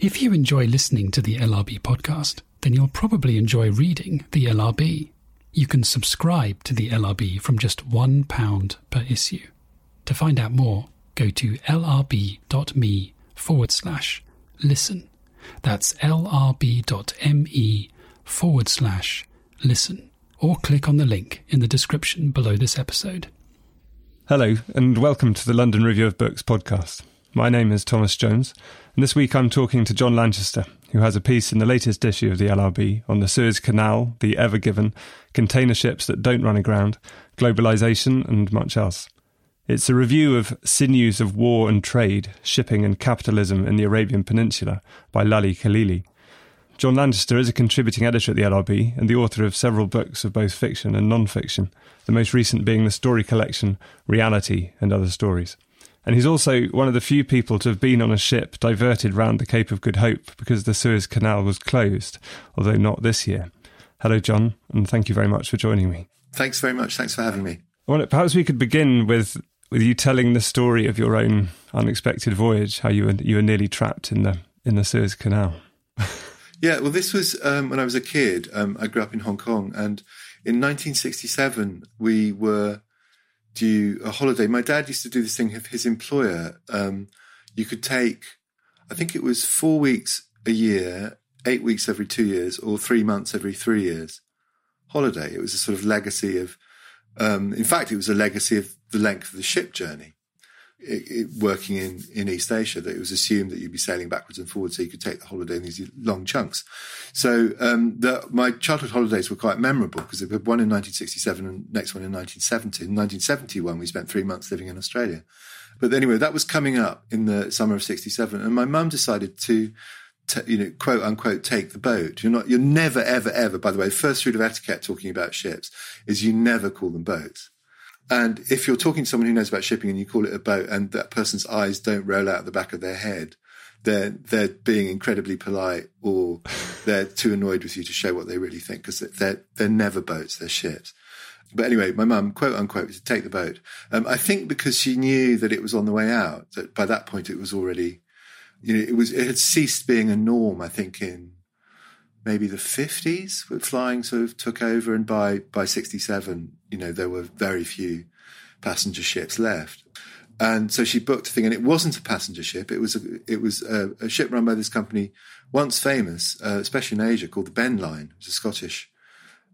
If you enjoy listening to the LRB podcast, then you'll probably enjoy reading the LRB. You can subscribe to the LRB from just £1 per issue. To find out more, go to lrb.me forward slash listen. That's lrb.me forward slash listen. Or click on the link in the description below this episode. Hello, and welcome to the London Review of Books podcast. My name is Thomas Jones, and this week I'm talking to John Lanchester, who has a piece in the latest issue of the LRB on the Suez Canal, the Ever Given, container ships that don't run aground, globalisation, and much else. It's a review of Sinews of War and Trade, Shipping and Capitalism in the Arabian Peninsula by Laleh Khalili. John Lanchester is a contributing editor at the LRB and the author of several books of both fiction and non fiction, the most recent being the story collection Reality and Other Stories. And he's also one of the few people to have been on a ship diverted round the Cape of Good Hope because the Suez Canal was closed, although not this year. Hello, John, and thank you very much for joining me. Thanks very much. Thanks for having me. Well, perhaps we could begin with with you telling the story of your own unexpected voyage, how you were you were nearly trapped in the in the Suez Canal. yeah, well, this was um, when I was a kid. Um, I grew up in Hong Kong, and in 1967 we were due a holiday. My dad used to do this thing. With his employer, um, you could take, I think it was four weeks a year, eight weeks every two years, or three months every three years holiday. It was a sort of legacy of, um, in fact, it was a legacy of the length of the ship journey. It, it, working in, in East Asia, that it was assumed that you'd be sailing backwards and forwards, so you could take the holiday in these long chunks. So um, the, my childhood holidays were quite memorable because we had one in 1967 and next one in 1970. In 1971, we spent three months living in Australia. But anyway, that was coming up in the summer of 67, and my mum decided to T- you know, quote unquote, take the boat. You're not, you're never, ever, ever, by the way, first rule of etiquette talking about ships is you never call them boats. And if you're talking to someone who knows about shipping and you call it a boat and that person's eyes don't roll out the back of their head, they're, they're being incredibly polite or they're too annoyed with you to show what they really think because they're, they're never boats, they're ships. But anyway, my mum, quote unquote, to take the boat. Um, I think because she knew that it was on the way out, that by that point it was already, you know, it was, it had ceased being a norm, I think, in maybe the 50s with flying sort of took over and by by 67 you know there were very few passenger ships left. And so she booked a thing and it wasn't a passenger ship. It was a, it was a, a ship run by this company once famous uh, especially in asia called the ben line it was a scottish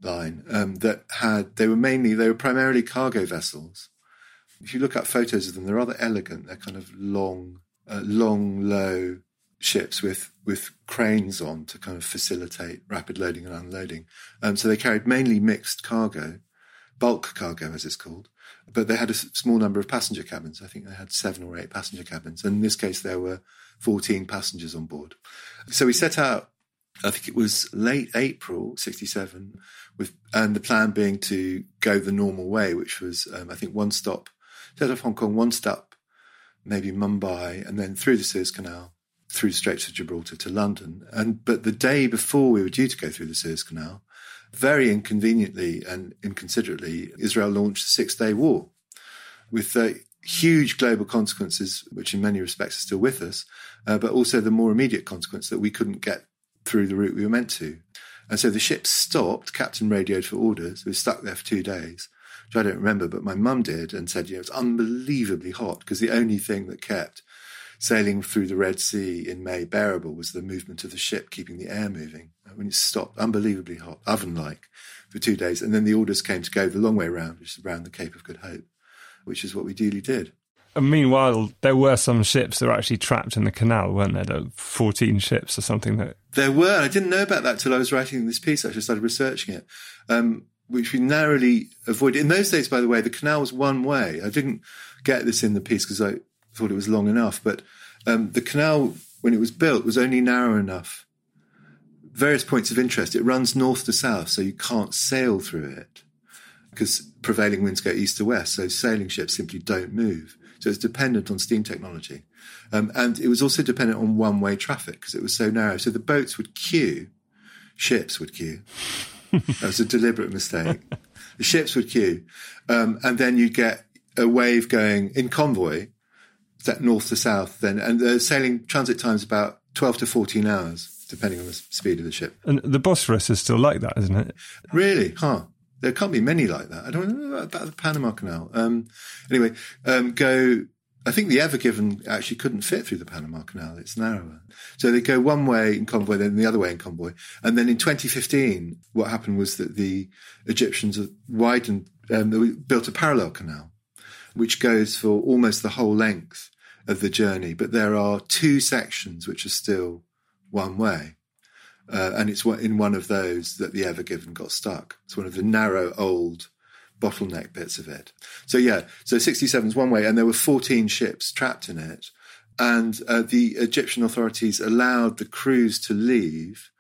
line um, that had they were mainly they were primarily cargo vessels. If you look at photos of them they're rather elegant. They're kind of long uh, long low ships with with cranes on to kind of facilitate rapid loading and unloading. Um, so they carried mainly mixed cargo, bulk cargo as it's called, but they had a small number of passenger cabins. I think they had seven or eight passenger cabins, and in this case there were fourteen passengers on board. So we set out. I think it was late April '67, with and the plan being to go the normal way, which was um, I think one stop, set off Hong Kong, one stop, maybe Mumbai, and then through the Suez Canal through Straits of Gibraltar to London. And but the day before we were due to go through the Suez Canal, very inconveniently and inconsiderately, Israel launched the Six Day War with uh, huge global consequences, which in many respects are still with us, uh, but also the more immediate consequence that we couldn't get through the route we were meant to. And so the ship stopped, captain radioed for orders. We were stuck there for two days, which I don't remember, but my mum did and said, you know, it's unbelievably hot because the only thing that kept sailing through the Red Sea in May bearable was the movement of the ship keeping the air moving. When it stopped, unbelievably hot, oven like, for two days. And then the orders came to go the long way around, which is around the Cape of Good Hope, which is what we duly did. And meanwhile, there were some ships that were actually trapped in the canal, weren't there? there 14 ships or something that. There were. I didn't know about that till I was writing this piece. I just started researching it, um, which we narrowly avoided. In those days, by the way, the canal was one way. I didn't get this in the piece because I thought it was long enough. But um, the canal when it was built, was only narrow enough. Various points of interest. It runs north to south, so you can't sail through it because prevailing winds go east to west. So sailing ships simply don't move. So it's dependent on steam technology. Um, and it was also dependent on one way traffic because it was so narrow. So the boats would queue, ships would queue. that was a deliberate mistake. The ships would queue. Um, and then you'd get a wave going in convoy, north to south, then, and the sailing transit times about 12 to 14 hours, depending on the speed of the ship. And the Bosphorus is still like that, isn't it? Really? Huh. There can't be many like that. I don't know about the Panama Canal. Um, anyway, um, go. I think the Ever Given actually couldn't fit through the Panama Canal. It's narrower. So they go one way in convoy, then the other way in convoy. And then in 2015, what happened was that the Egyptians widened, um, they built a parallel canal, which goes for almost the whole length of the journey. But there are two sections which are still one way. Uh, and it's in one of those that the Ever Given got stuck. It's one of the narrow old bottleneck bits of it. So yeah, so 67 is one way, and there were 14 ships trapped in it. And uh, the Egyptian authorities allowed the crews to leave,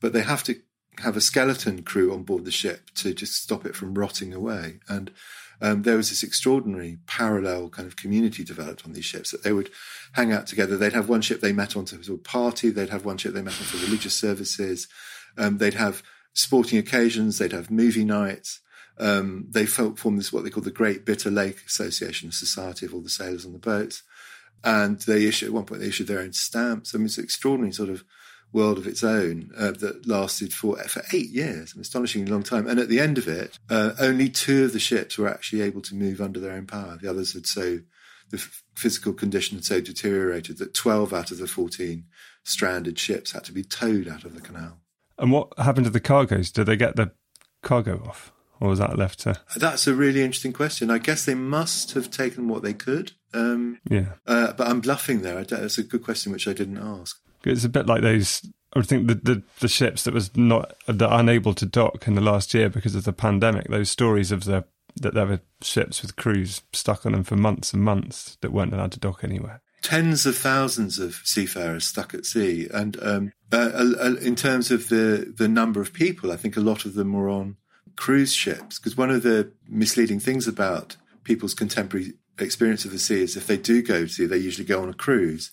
but they have to have a skeleton crew on board the ship to just stop it from rotting away. And um, there was this extraordinary parallel kind of community developed on these ships that they would hang out together. They'd have one ship they met on to a party. They'd have one ship they met on for religious services. Um, they'd have sporting occasions. They'd have movie nights. Um, they formed this what they call the Great Bitter Lake Association, a society of all the sailors on the boats. And they issued at one point they issued their own stamps. I mean, it's an extraordinary sort of world of its own uh, that lasted for for eight years, an astonishingly long time. And at the end of it, uh, only two of the ships were actually able to move under their own power. The others had so the f- physical condition had so deteriorated that twelve out of the fourteen stranded ships had to be towed out of the canal. And what happened to the cargoes? Did they get the cargo off? Or was that left to? That's a really interesting question. I guess they must have taken what they could. Um, yeah. Uh, but I'm bluffing there. That's a good question, which I didn't ask. It's a bit like those. I would think the, the, the ships that was not that unable to dock in the last year because of the pandemic. Those stories of the that there were ships with crews stuck on them for months and months that weren't allowed to dock anywhere. Tens of thousands of seafarers stuck at sea, and um, uh, uh, in terms of the the number of people, I think a lot of them were on cruise ships. Because one of the misleading things about people's contemporary experience of the sea is if they do go to sea, they usually go on a cruise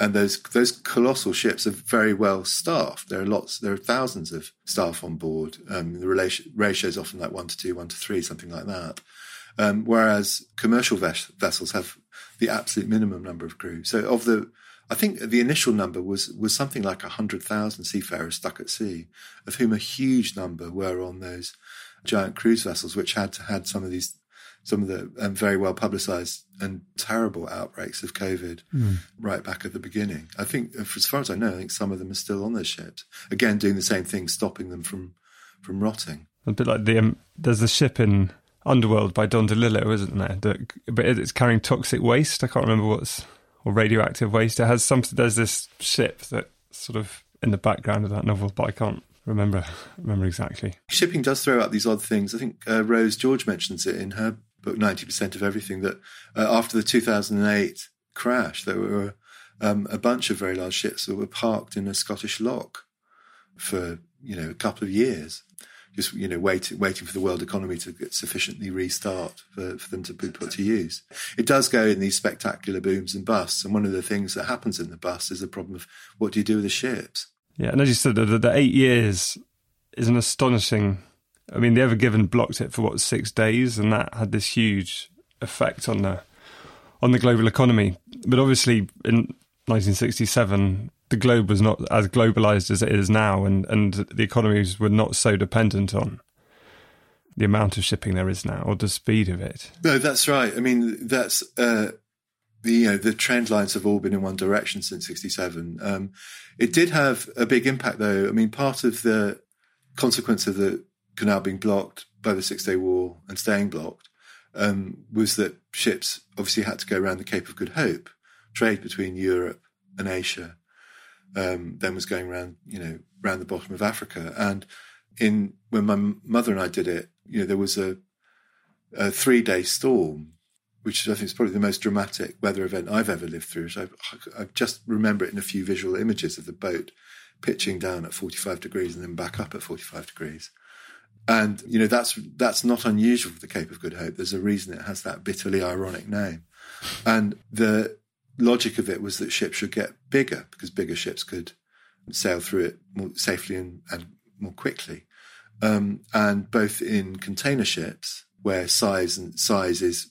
and those those colossal ships are very well staffed. There are lots, there are thousands of staff on board. Um, the ratio is often like one to two, one to three, something like that. Um, whereas commercial ves- vessels have the absolute minimum number of crew. So of the, I think the initial number was was something like hundred thousand seafarers stuck at sea, of whom a huge number were on those giant cruise vessels, which had had some of these some of the um, very well publicized and terrible outbreaks of COVID mm. right back at the beginning. I think, as far as I know, I think some of them are still on those ships. Again, doing the same thing, stopping them from from rotting. A bit like the um, there's a ship in Underworld by Don DeLillo, isn't there? That, but it's carrying toxic waste. I can't remember what's or radioactive waste. It has some. There's this ship that sort of in the background of that novel, but I can't remember remember exactly. Shipping does throw out these odd things. I think uh, Rose George mentions it in her book 90% of everything that uh, after the 2008 crash, there were um, a bunch of very large ships that were parked in a Scottish loch for, you know, a couple of years. Just, you know, waiting, waiting for the world economy to get sufficiently restart for, for them to be put to use. It does go in these spectacular booms and busts. And one of the things that happens in the bust is the problem of what do you do with the ships? Yeah. And as you said, the, the eight years is an astonishing I mean, the Ever Given blocked it for what six days, and that had this huge effect on the on the global economy. But obviously, in 1967, the globe was not as globalized as it is now, and and the economies were not so dependent on the amount of shipping there is now or the speed of it. No, that's right. I mean, that's uh, the you know the trend lines have all been in one direction since '67. Um, it did have a big impact, though. I mean, part of the consequence of the canal being blocked by the Six Day War and staying blocked um, was that ships obviously had to go around the Cape of Good Hope. Trade between Europe and Asia um, then was going around, you know, around the bottom of Africa. And in when my mother and I did it, you know, there was a, a three day storm which I think is probably the most dramatic weather event I've ever lived through. I, I just remember it in a few visual images of the boat pitching down at 45 degrees and then back up at 45 degrees. And, you know, that's, that's not unusual for the Cape of Good Hope. There's a reason it has that bitterly ironic name. And the logic of it was that ships should get bigger because bigger ships could sail through it more safely and, and more quickly. Um, and both in container ships, where size and size is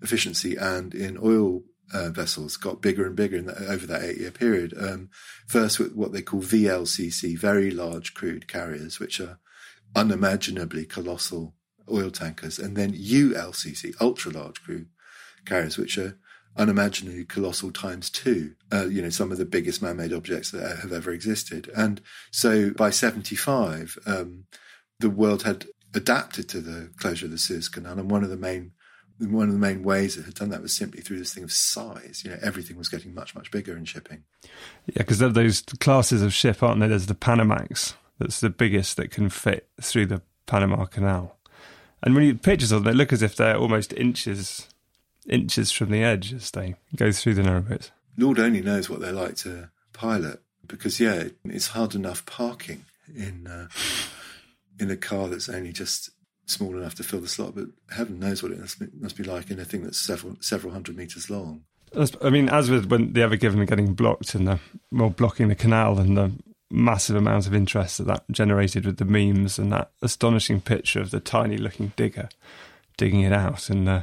efficiency, and in oil uh, vessels got bigger and bigger over that eight year period. Um, first, with what they call VLCC, very large crude carriers, which are unimaginably colossal oil tankers, and then ULCC, ultra large crude carriers, which are unimaginably colossal times two. Uh, you know, some of the biggest man-made objects that have ever existed. And so by 75, um, the world had adapted to the closure of the Suez Canal. And one of the main one of the main ways it had done that was simply through this thing of size. You know, everything was getting much, much bigger in shipping. Yeah, because those classes of ship, aren't there? There's the Panamax, that's the biggest that can fit through the Panama Canal. And when you pictures of them, they look as if they're almost inches inches from the edge as they go through the narrow bits. Lord only knows what they're like to pilot because yeah, it's hard enough parking in uh, in a car that's only just small enough to fill the slot, but heaven knows what it must be, must be like in a thing that's several several hundred meters long. I mean, as with when the Ever Given getting blocked and the well blocking the canal and the massive amount of interest that that generated with the memes and that astonishing picture of the tiny looking digger digging it out and uh,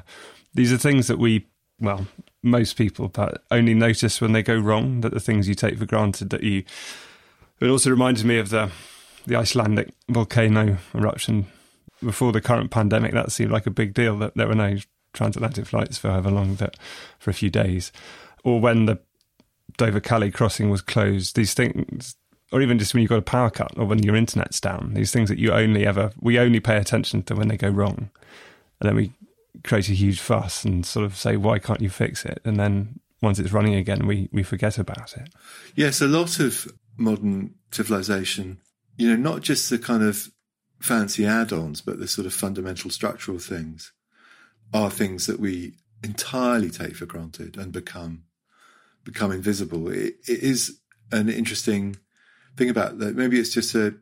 these are things that we, well, most people but only notice when they go wrong. That the things you take for granted that you. It also reminds me of the the Icelandic volcano eruption before the current pandemic. That seemed like a big deal that there were no transatlantic flights for however long that for a few days, or when the Dover Calais crossing was closed. These things or even just when you've got a power cut or when your internet's down, these things that you only ever, we only pay attention to when they go wrong. And then we create a huge fuss and sort of say, why can't you fix it? And then once it's running again, we, we forget about it. Yes, a lot of modern civilization, you know, not just the kind of fancy add ons, but the sort of fundamental structural things are things that we entirely take for granted and become become invisible. it, it is an interesting thing about that. Maybe it's just a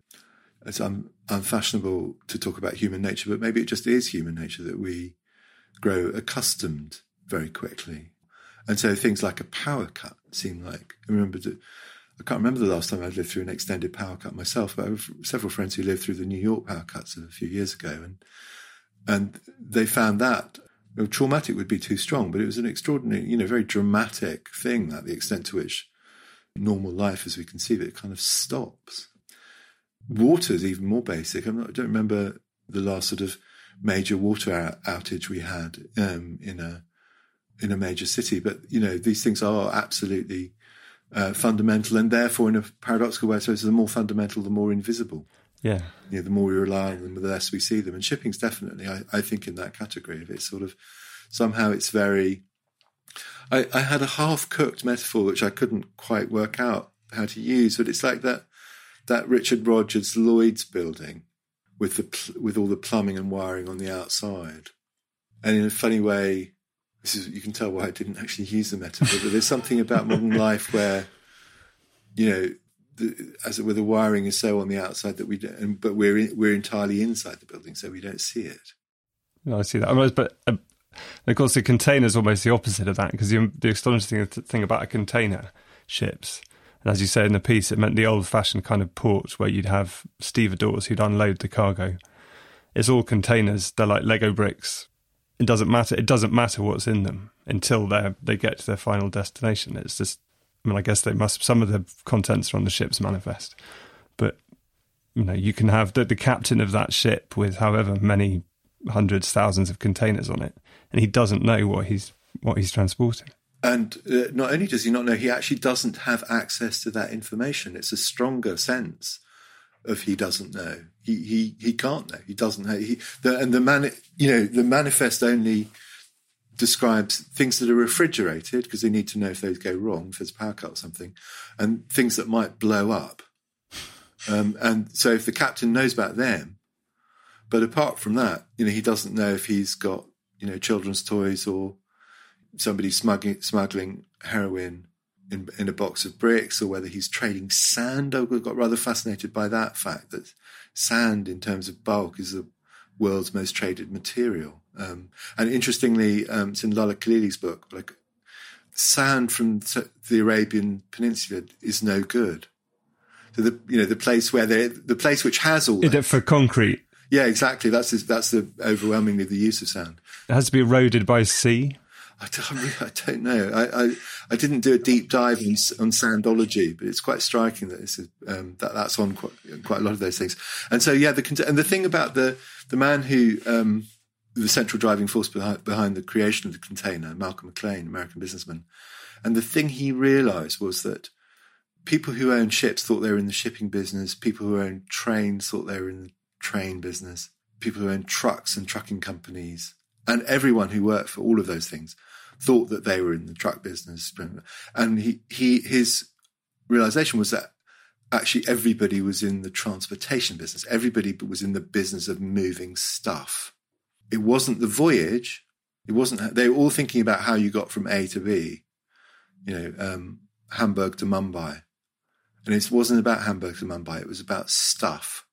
it's un, unfashionable to talk about human nature, but maybe it just is human nature that we grow accustomed very quickly. And so things like a power cut seem like, I remember, I can't remember the last time I lived through an extended power cut myself, but I have several friends who lived through the New York power cuts of a few years ago. And, and they found that traumatic would be too strong, but it was an extraordinary, you know, very dramatic thing that the extent to which normal life as we conceive it kind of stops. Water is even more basic. Not, i don't remember the last sort of major water outage we had um, in a in a major city. But you know, these things are absolutely uh, fundamental, and therefore, in a paradoxical way, so the more fundamental, the more invisible. Yeah, you know, the more we rely on them, the less we see them. And shipping's definitely, I, I think, in that category of it. Sort of somehow, it's very. I, I had a half-cooked metaphor which I couldn't quite work out how to use, but it's like that that Richard Rogers Lloyd's building with the with all the plumbing and wiring on the outside. And in a funny way, this is you can tell why I didn't actually use the metaphor, but there's something about modern life where, you know, the, as it were, the wiring is so on the outside that we don't, but we're in, we're entirely inside the building, so we don't see it. No, I see that. I mean, but um, uh, of course, the container is almost the opposite of that because the, the astonishing thing about a container ships and as you say in the piece, it meant the old fashioned kind of port where you'd have stevedores who'd unload the cargo. It's all containers, they're like Lego bricks. It doesn't matter it doesn't matter what's in them until they they get to their final destination. It's just I mean I guess they must some of the contents are on the ship's manifest. But you know, you can have the, the captain of that ship with however many hundreds, thousands of containers on it, and he doesn't know what he's what he's transporting. And uh, not only does he not know, he actually doesn't have access to that information. It's a stronger sense of he doesn't know. He he he can't know. He doesn't know. He the, and the man you know the manifest only describes things that are refrigerated because they need to know if those go wrong, if there's a power cut or something, and things that might blow up. Um, and so if the captain knows about them, but apart from that, you know, he doesn't know if he's got you know children's toys or somebody smuggling, smuggling heroin in, in a box of bricks or whether he's trading sand. I got rather fascinated by that fact that sand, in terms of bulk, is the world's most traded material. Um, and interestingly, um, it's in Laleh Khalili's book, like sand from the Arabian Peninsula is no good. So the you know the place where they the place which has all it for concrete. Yeah, exactly. That's that's the overwhelmingly the use of sand. It has to be eroded by sea. I don't, I don't know. I, I, I didn't do a deep dive on, on sandology, but it's quite striking that it's um, that that's on quite, quite a lot of those things. And so yeah, the and the thing about the the man who um, the central driving force behind, behind the creation of the container, Malcolm McLean, American businessman, and the thing he realised was that people who own ships thought they were in the shipping business. People who own trains thought they were in the train business. People who own trucks and trucking companies, and everyone who worked for all of those things thought that they were in the truck business. And he, he his realization was that actually everybody was in the transportation business. Everybody was in the business of moving stuff. It wasn't the voyage. It wasn't. They were all thinking about how you got from A to B. You know, um, Hamburg to Mumbai and it wasn't about Hamburg to Mumbai. It was about stuff.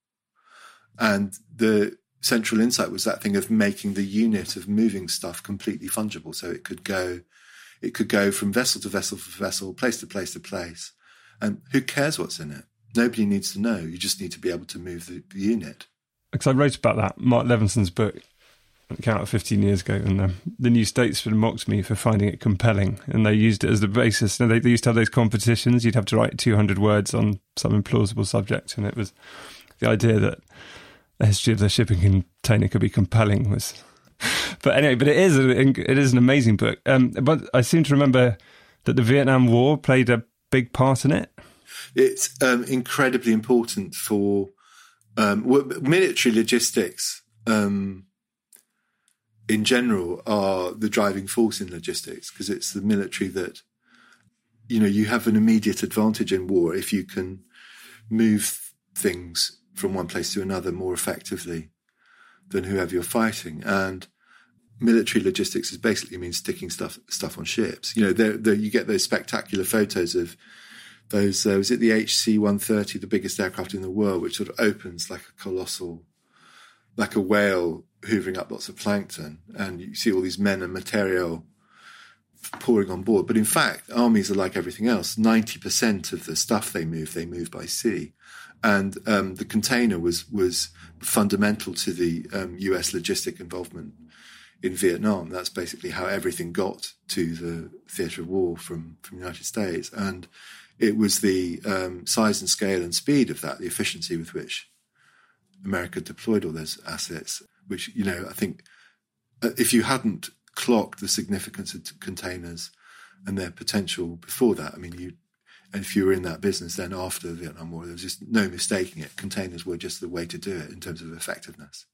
And the central insight was that thing of making the unit of moving stuff completely fungible. So it could go, it could go from vessel to vessel to vessel, place to place to place. And who cares what's in it? Nobody needs to know. You just need to be able to move the, the unit. Because I wrote about that, Marc Levinson's book, it came out 15 years ago, and um, the New Statesman mocked me for finding it compelling, and they used it as the basis. And they, they used to have those competitions. You'd have to write 200 words on some implausible subject, and it was the idea that the history of the shipping container could be compelling was. but anyway, but it is a, it is an amazing book. Um, but I seem to remember that the Vietnam War played a big part in it. It's um, incredibly important for um, military logistics. Um, in general are the driving force in logistics because it's the military that you know you have an immediate advantage in war if you can move things from one place to another more effectively than whoever you're fighting and military logistics is basically means sticking stuff stuff on ships you know they're, they're, you get those spectacular photos of those uh, was it the HC-130 the biggest aircraft in the world which sort of opens like a colossal like a whale hoovering up lots of plankton, and you see all these men and material pouring on board. But in fact, armies are like everything else. 90% of the stuff they move, they move by sea. And um, the container was was fundamental to the um, US logistic involvement in Vietnam. That's basically how everything got to the theatre of war from, from the United States. And it was the um, size and scale and speed of that, the efficiency with which America deployed all those assets, which, you know, I think uh, if you hadn't clocked the significance of containers and their potential before that, I mean, you, and if you were in that business then after the Vietnam War, there was just no mistaking it. Containers were just the way to do it in terms of effectiveness.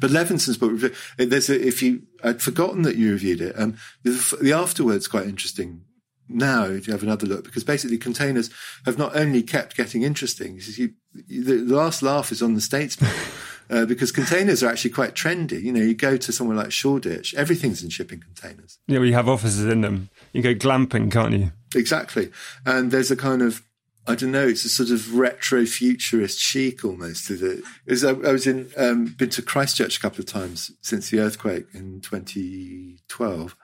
But Levinson's book, there's a, if you, I'd forgotten that you reviewed it. Um, the, the afterword's quite interesting now if you have another look because basically containers have not only kept getting interesting you, the, last laugh is on the statesman uh, because containers are actually quite trendy you know you go to somewhere like shoreditch everything's in shipping containers yeah you have offices in them you go glamping can't you exactly and there's a kind of I don't know. It's a sort of retro futurist chic almost to the. I, I, was in um, been to Christchurch a couple of times since the earthquake in 2012,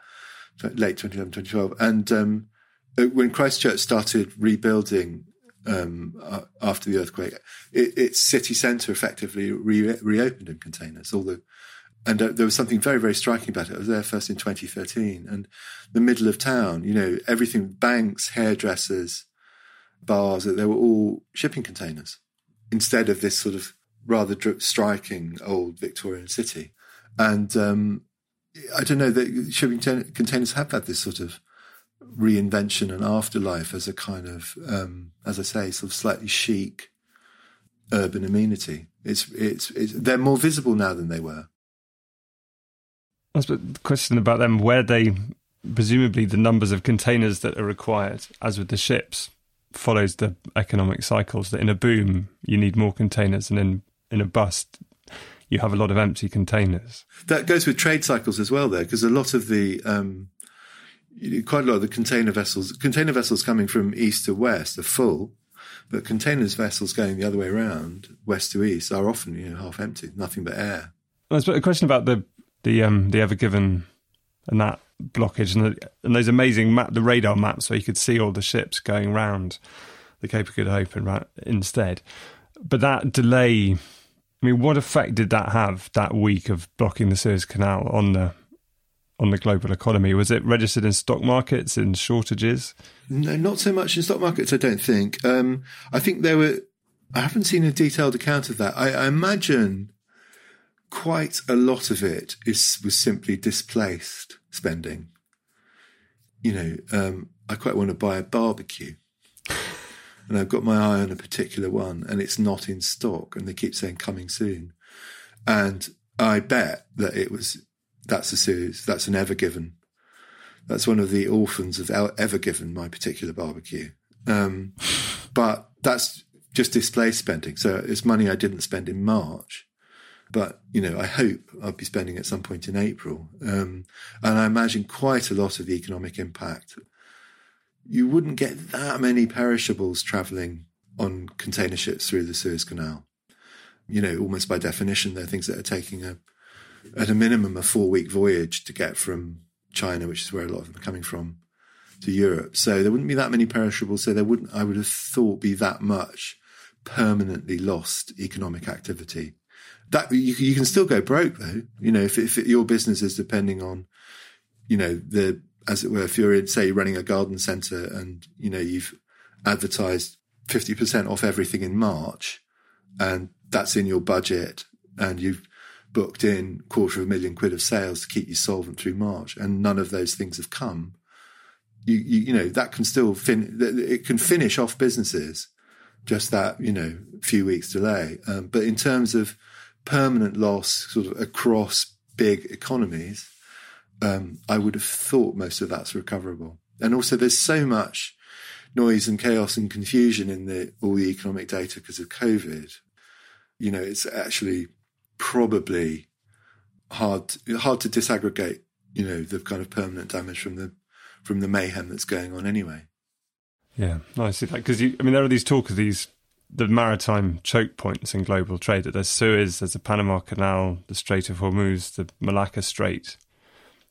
late 2011, 2012, and um, uh, when Christchurch started rebuilding um, after the earthquake, it, its city centre effectively re- reopened in containers. All the and uh, there was something very very striking about it. I was there first in 2013, and the middle of town, you know, everything banks, hairdressers, bars, they were all shipping containers instead of this sort of rather striking old Victorian city. And um, I don't know that shipping containers have had this sort of reinvention and afterlife as a kind of, um, as I say, sort of slightly chic urban amenity. It's, it's, it's, they're more visible now than they were. Suppose the question about them, where they, presumably the numbers of containers that are required, as with the ships, follows the economic cycles. That in a boom, you need more containers, and in, in a bust, you have a lot of empty containers. That goes with trade cycles as well, there, because a lot of the um, quite a lot of the container vessels, container vessels coming from east to west are full, but containers vessels going the other way around, west to east, are often you know half empty, nothing but air. There's a question about the the um the Ever Given and that blockage and, the, and those amazing map, the radar maps where you could see all the ships going round the Cape of Good Hope and right instead. But that delay, I mean, what effect did that have that week of blocking the Suez Canal on the on the global economy? Was it registered in stock markets in shortages? No, not so much in stock markets. I don't think. Um, I think there were. I haven't seen a detailed account of that. I, I imagine quite a lot of it is was simply displaced spending. You know, um, I quite want to buy a barbecue. and I've got my eye on a particular one and it's not in stock and they keep saying coming soon. And I bet that it was, that's a series, that's an Ever Given. That's one of the orphans of Ever Given, my particular barbecue. Um, but that's just display spending. So it's money I didn't spend in March. But, you know, I hope I'll be spending at some point in April. Um, and I imagine quite a lot of the economic impact you wouldn't get that many perishables traveling on container ships through the Suez Canal. You know, almost by definition, they're things that are taking a, at a minimum, a four week voyage to get from China, which is where a lot of them are coming from, to Europe. So there wouldn't be that many perishables. So there wouldn't, I would have thought, be that much permanently lost economic activity. That you, you can still go broke though. You know, if, if your business is depending on, you know, the as it were, if you're in, say running a garden centre and you know you've advertised fifty percent off everything in March, and that's in your budget, and you've booked in quarter of a million quid of sales to keep you solvent through March, and none of those things have come. You you, you know that can still fin it can finish off businesses, just that you know few weeks delay. Um, but in terms of permanent loss, sort of across big economies um, I would have thought most of that's recoverable. And also, there's so much noise and chaos and confusion in the all the economic data because of COVID. You know, it's actually probably hard hard to disaggregate. You know, the kind of permanent damage from the from the mayhem that's going on anyway. Yeah, I see that because I mean there are these talk of these the maritime choke points in global trade. That there's Suez, there's the Panama Canal, the Strait of Hormuz, the Malacca Strait,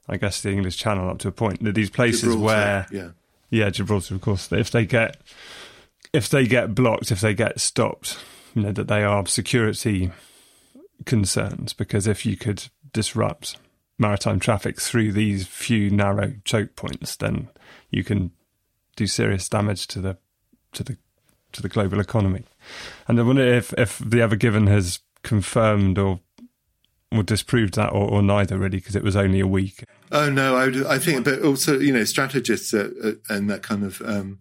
I guess the English Channel up to a point. These places Gibraltar, where, yeah, yeah, Gibraltar, of course. If they get if they get blocked, if they get stopped, you know that they are security concerns because if you could disrupt maritime traffic through these few narrow choke points, then you can do serious damage to the to the to the global economy. And I wonder if if the Ever Given has confirmed or or disproved that, or, or neither really, because it was only a week. Oh no, I, would, I think, but also you know, strategists at, at, and that kind of um,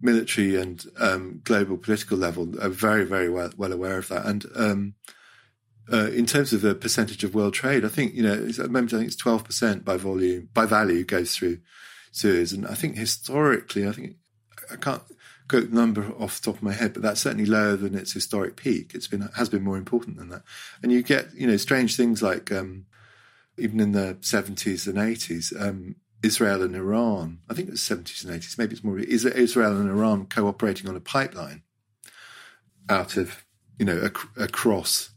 military and um, global political level are very, very well, well aware of that. And um, uh, in terms of the percentage of world trade, I think you know, at the moment, I think it's twelve percent by volume, by value goes through Suez, and I think historically, I think I can't number off the top of my head, but that's certainly lower than its historic peak. It's been has been more important than that, and you get you know strange things like um, even in the seventies and eighties, um, Israel and Iran. I think it was seventies and eighties. Maybe it's more Israel and Iran cooperating on a pipeline out of you know ac- across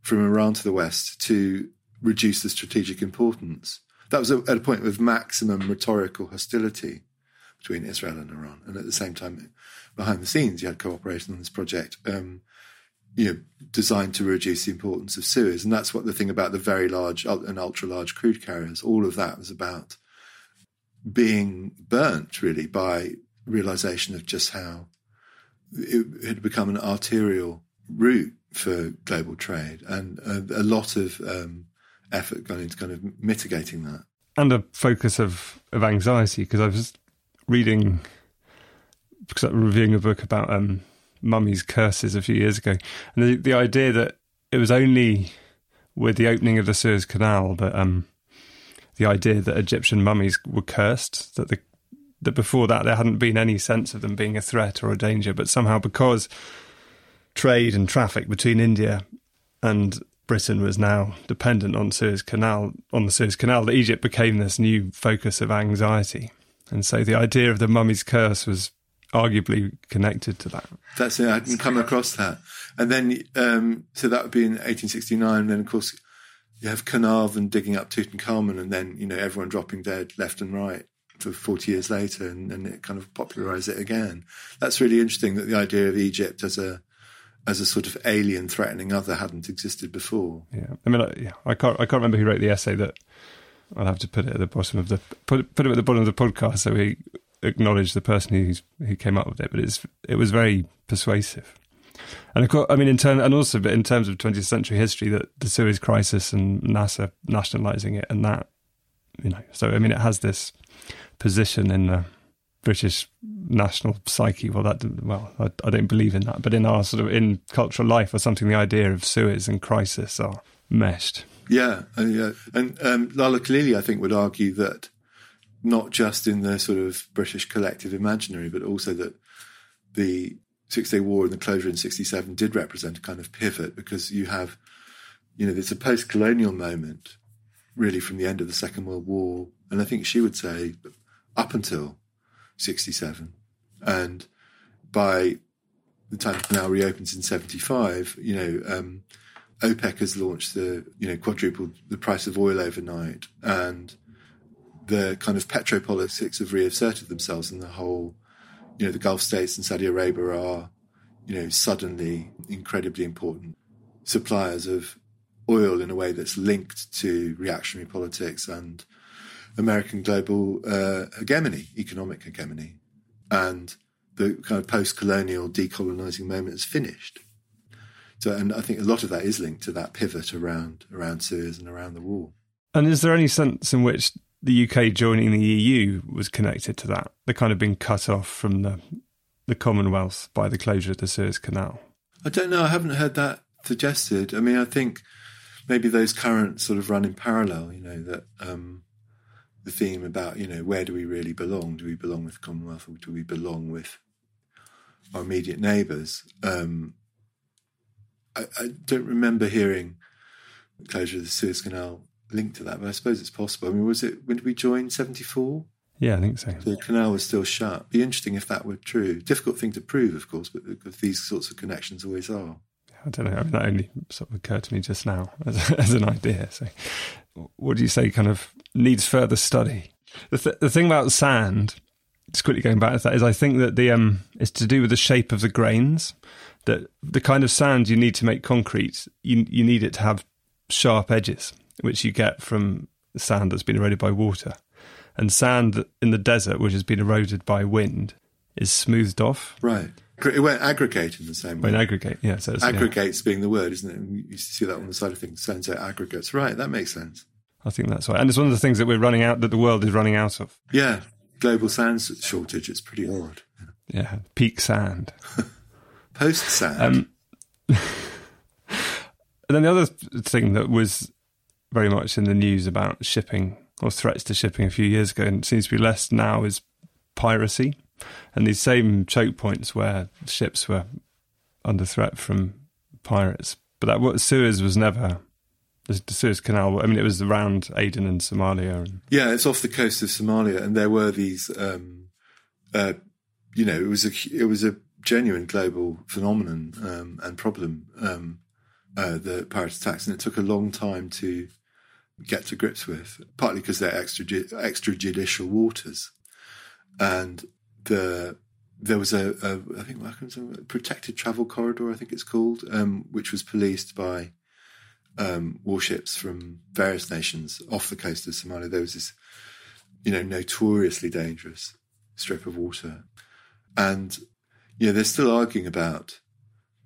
from Iran to the west to reduce the strategic importance. That was at a point of maximum rhetorical hostility between Israel and Iran. And at the same time, behind the scenes, you had cooperation on this project, um, you know, designed to reduce the importance of Suez. And that's what the thing about the very large and ultra large crude carriers, all of that was about being burnt really by realization of just how it had become an arterial route for global trade and a, a lot of um, effort gone into kind of mitigating that. And a focus of, of anxiety because I was reading because I'm reviewing a book about um, mummies' curses a few years ago, and the, the idea that it was only with the opening of the Suez Canal that um, the idea that Egyptian mummies were cursed, that the that before that there hadn't been any sense of them being a threat or a danger, but somehow because trade and traffic between India and Britain was now dependent on Suez Canal on the Suez Canal that Egypt became this new focus of anxiety. And so the idea of the mummy's curse was arguably connected to that. That's it. I didn't come across that. And then, um, so that would be in 1869. And then, of course, you have Carnarvon digging up Tutankhamun, and then you know everyone dropping dead left and right for 40 years later, and, and it kind of popularized it again. That's really interesting that the idea of Egypt as a as a sort of alien threatening other hadn't existed before. Yeah, I mean, I, yeah, I can't I can't remember who wrote the essay that. I'll have to put it at the bottom of the put put it at the bottom of the podcast so we acknowledge the person who's who came up with it. But it's it was very persuasive. And of course, I mean, in turn, and also, but in terms of 20th century history, that the Suez Crisis and Nasser nationalising it, and that, you know, so I mean, it has this position in the British national psyche. Well, that well, I, I don't believe in that, but in our sort of in cultural life or something, the idea of Suez and crisis are meshed. Yeah, uh, yeah, and um, Laleh Khalili, I think, would argue that not just in the sort of British collective imaginary, but also that the Six Day War and the closure in 67 did represent a kind of pivot because you have, you know, it's a post colonial moment really from the end of the Second World War. And I think she would say up until 67. And by the time the canal reopens in 75, you know, um, OPEC has launched the, you know, quadrupled the price of oil overnight. And the kind of petropolitics have reasserted themselves in the whole you know, the Gulf states and Saudi Arabia are, you know, suddenly incredibly important suppliers of oil in a way that's linked to reactionary politics and American global uh, hegemony, economic hegemony. And the kind of post colonial decolonizing moment is finished. So, and I think a lot of that is linked to that pivot around around Suez and around the war. And is there any sense in which the UK joining the EU was connected to that. They're kind of being cut off from the the Commonwealth by the closure of the Suez Canal. I don't know. I haven't heard that suggested. I mean, I think maybe those currents sort of run in parallel. You know that um, the theme about you know where do we really belong? Do we belong with the Commonwealth or do we belong with our immediate neighbours? Um, I, I, don't remember hearing closure of the Suez Canal linked to that, but I suppose it's possible. I mean, was it when did we join? Seventy four. Yeah, I think so. The canal was still shut. Be interesting if that were true. Difficult thing to prove, of course, but these sorts of connections always are. I don't know. I mean, that only sort of occurred to me just now as, as an idea. So, what do you say? Kind of needs further study. The th- the thing about sand, just quickly going back to that, is I think that the um is to do with the shape of the grains. That the kind of sand you need to make concrete, you you need it to have sharp edges which you get from sand that's been eroded by water. And sand in the desert, which has been eroded by wind, is smoothed off. Right. It won't aggregate in the same way. Won't aggregate, yeah. So aggregates yeah. being the word, isn't it? You see that on the side of things. So aggregates. Right. That makes sense. I think that's right. And it's one of the things that we're running out, that the world is running out of. Yeah. Global sand shortage. It's pretty odd. Yeah. Peak sand. Post sand. Um, and then the other thing that was very much in the news about shipping or threats to shipping a few years ago, and it seems to be less now, is piracy. And these same choke points where ships were under threat from pirates. But that what Suez was never the Suez Canal. I mean, it was around Aden and Somalia. And... Yeah, it's off the coast of Somalia, and there were these. Um, uh, you know, it was a it was a genuine global phenomenon um, and problem. Um, uh, the pirate attacks, and it took a long time to get to grips with, partly because they're extra, extrajudicial waters. And the there was a, a I think a protected travel corridor, I think it's called, um, which was policed by um, warships from various nations off the coast of Somalia. There was this, you know, notoriously dangerous strip of water, and you know they're still arguing about.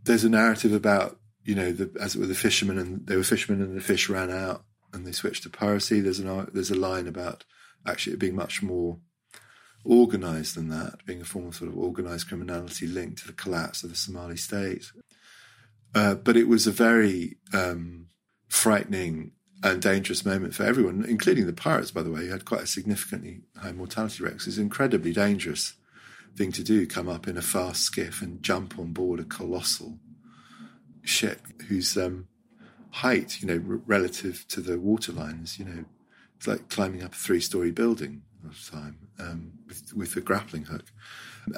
There's a narrative about you know the, as it were the fishermen and they were fishermen and the fish ran out and they switched to piracy. There's an there's a line about actually it being much more organized than that, being a form of sort of organized criminality linked to the collapse of the Somali state. Uh, but it was a very um, frightening and dangerous moment for everyone, including the pirates, by the way, who had quite a significantly high mortality rate. It's an incredibly dangerous thing to do, come up in a fast skiff and jump on board a colossal ship whose um, height, you know, r- relative to the water lines. You know, it's like climbing up a three-story building at the time um, with, with a grappling hook,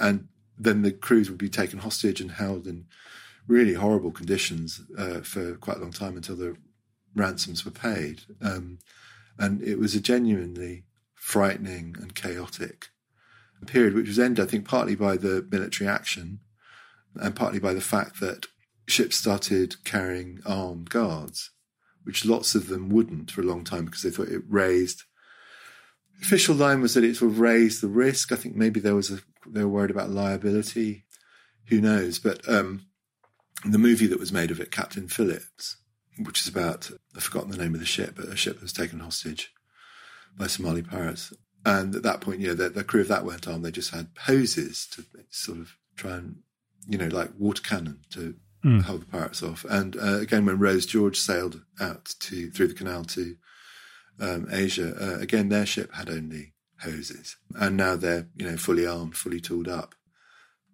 and then the crews would be taken hostage and held in really horrible conditions uh, for quite a long time until the ransoms were paid. Um, and it was a genuinely frightening and chaotic period, which was ended, I think, partly by the military action and partly by the fact that ships started carrying armed guards, which lots of them wouldn't for a long time because they thought it raised. The official line was that it sort of raised the risk. I think maybe there was a they were worried about liability. Who knows? But um, the movie that was made of it, Captain Phillips, which is about I've forgotten the name of the ship, but a ship that was taken hostage by Somali pirates. And at that point, you know, the, the crew of that weren't armed. They just had hoses to sort of try and, you know, like water cannon to mm. hold the pirates off. And uh, again, when Rose George sailed out to through the canal to um, Asia, uh, again their ship had only hoses, and now they're you know fully armed, fully tooled up.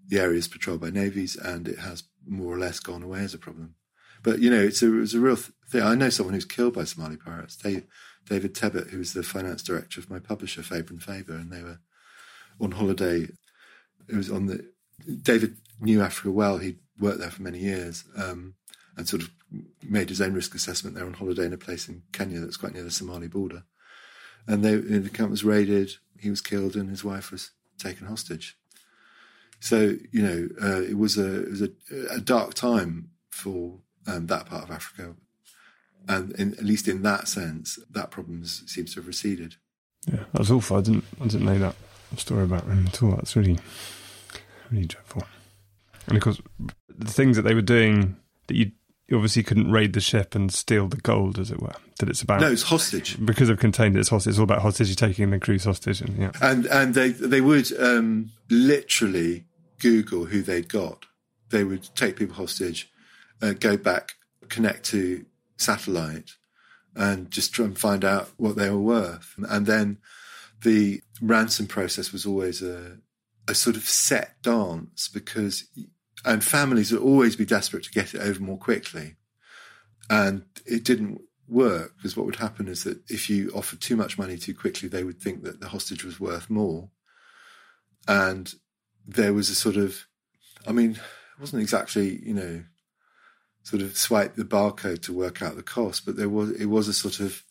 The area is patrolled by navies, and it has more or less gone away as a problem. But you know, it's a it's a real thing. I know someone who's killed by Somali pirates. They, David Tebbutt, who was the finance director of my publisher Faber and Faber, and they were on holiday. It was on the David knew Africa well. He'd worked there for many years um, and sort of made his own risk assessment there on holiday in a place in Kenya that's quite near the Somali border. And they, the camp was raided. He was killed, and his wife was taken hostage. So you know, uh, it was a it was a, a dark time for um, that part of Africa, and in, at least in that sense, that problem seems to have receded. Yeah, that was awful. I didn't I didn't know that story about him at all. That's really really dreadful. And of course, the things that they were doing that you obviously couldn't raid the ship and steal the gold, as it were. That it's about no, it's hostage because of contained. It's hostage. It's all about hostage. taking the crew's hostage, and yeah, and and they they would um, literally Google who they'd got. They would take people hostage, uh, go back, connect to satellite, and just try and find out what they were worth. And then the ransom process was always a a sort of set dance because and families would always be desperate to get it over more quickly. And it didn't work because what would happen is that if you offered too much money too quickly, they would think that the hostage was worth more. And there was a sort of, I mean, it wasn't exactly, you know, sort of swipe the barcode to work out the cost, but there was, it was a sort of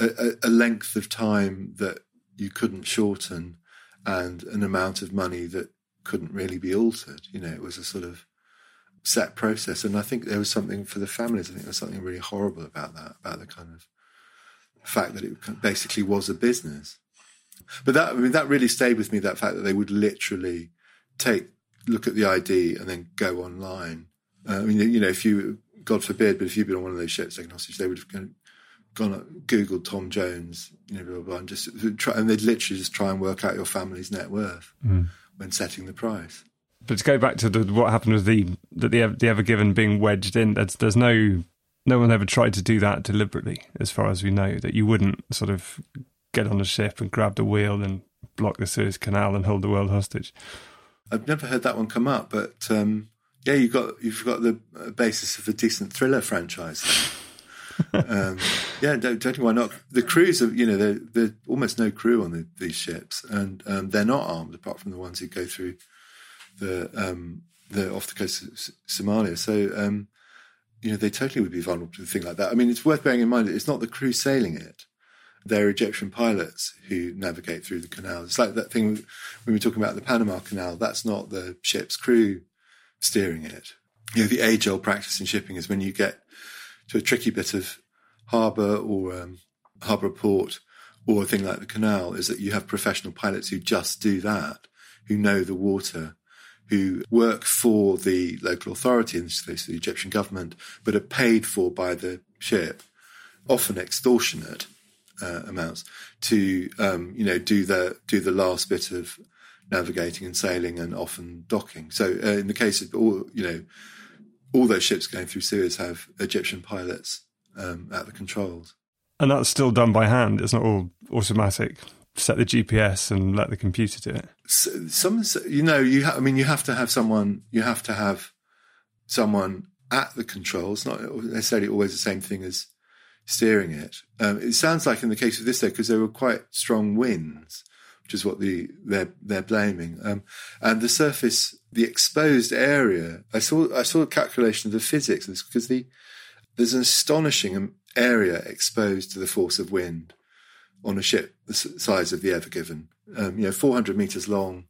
a, a length of time that you couldn't shorten and an amount of money that couldn't really be altered. You know, it was a sort of set process. And I think there was something for the families, I think there was something really horrible about that, about the kind of fact that it basically was a business. But that, I mean, that really stayed with me, that fact that they would literally take, look at the ID and then go online. Uh, I mean, you know, if you, God forbid, but if you'd been on one of those ships taken hostage, they would have gone, gone Googled Tom Jones, you know, blah, blah, blah, and just try, and they'd literally just try and work out your family's net worth. Mm when setting the price. But to go back to the, what happened with the that the, the Ever Given being wedged in, there's, there's no no one ever tried to do that deliberately, as far as we know. That you wouldn't sort of get on a ship and grab the wheel and block the Suez Canal and hold the world hostage. I've never heard that one come up, but um, yeah, you got you've got the basis of a decent thriller franchise. Um, yeah, don't, don't why not. The crews are, you know, there there's almost no crew on the, these ships, and um, they're not armed apart from the ones who go through the um, the off the coast of Somalia. So, um, you know, they totally would be vulnerable to a thing like that. I mean, it's worth bearing in mind it's not the crew sailing it; they're Egyptian pilots who navigate through the canal. It's like that thing when we were talking about the Panama Canal. That's not the ship's crew steering it. You know, the age-old practice in shipping is when you get to a tricky bit of harbour or um, harbour port or a thing like the canal is that you have professional pilots who just do that, who know the water, who work for the local authority, in this case the Egyptian government, but are paid for by the ship, often extortionate uh, amounts, to um, you know do the do the last bit of navigating and sailing and often docking. So uh, in the case of all you know all those ships going through Suez have Egyptian pilots um, at the controls. And that's still done by hand. It's not all automatic. Set the GPS and let the computer do it. So, some, you know, you. Ha- I mean, you have to have someone. You have to have someone at the controls, not necessarily always the same thing as steering it. Um, it sounds like in the case of this, though, because there were quite strong winds, which is what the they're they're blaming, um, and the surface, the exposed area. I saw I saw a calculation of the physics because the there's an astonishing area exposed to the force of wind on a ship the size of the Ever Given. Um, you know, 400 meters long,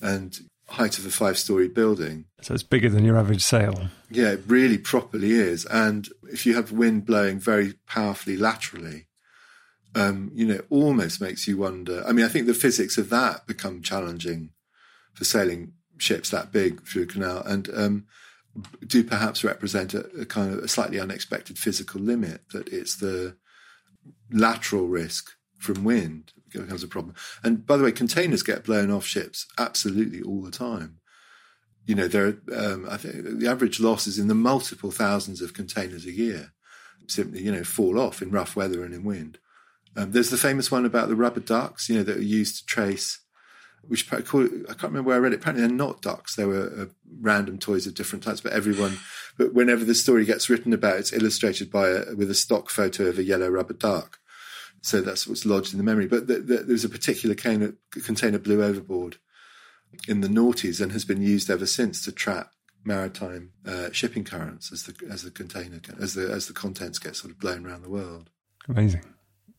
and height of a five story building. So it's bigger than your average sail. Yeah, it really properly is. And if you have wind blowing very powerfully laterally, um, you know, almost makes you wonder. I mean, I think the physics of that become challenging for sailing ships that big through a canal and um, do perhaps represent a, a kind of a slightly unexpected physical limit that it's the lateral risk from wind becomes a problem. And by the way, containers get blown off ships absolutely all the time. You know, there. Um, I think the average loss is in the multiple thousands of containers a year. Simply, you know, fall off in rough weather and in wind. Um, there's the famous one about the rubber ducks, you know, that are used to trace. Which I, can't remember where I read it. Apparently, they're not ducks. They were uh, random toys of different types. But everyone, but whenever the story gets written about, it's illustrated by a, with a stock photo of a yellow rubber duck. So that's what's lodged in the memory. But the, the, there's a particular container, container blew overboard in the noughties and has been used ever since to track maritime uh, shipping currents as the as the container as the as the contents get sort of blown around the world. Amazing,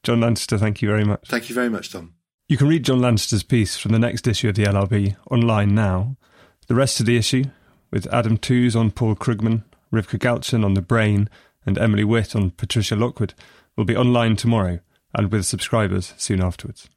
John Lanchester. Thank you very much. Thank you very much, Tom. You can read John Lanchester's piece from the next issue of the LRB online now. The rest of the issue, with Adam Tooze on Paul Krugman, Rivka Galchen on the brain, and Emily Witt on Patricia Lockwood, will be online tomorrow and with subscribers soon afterwards.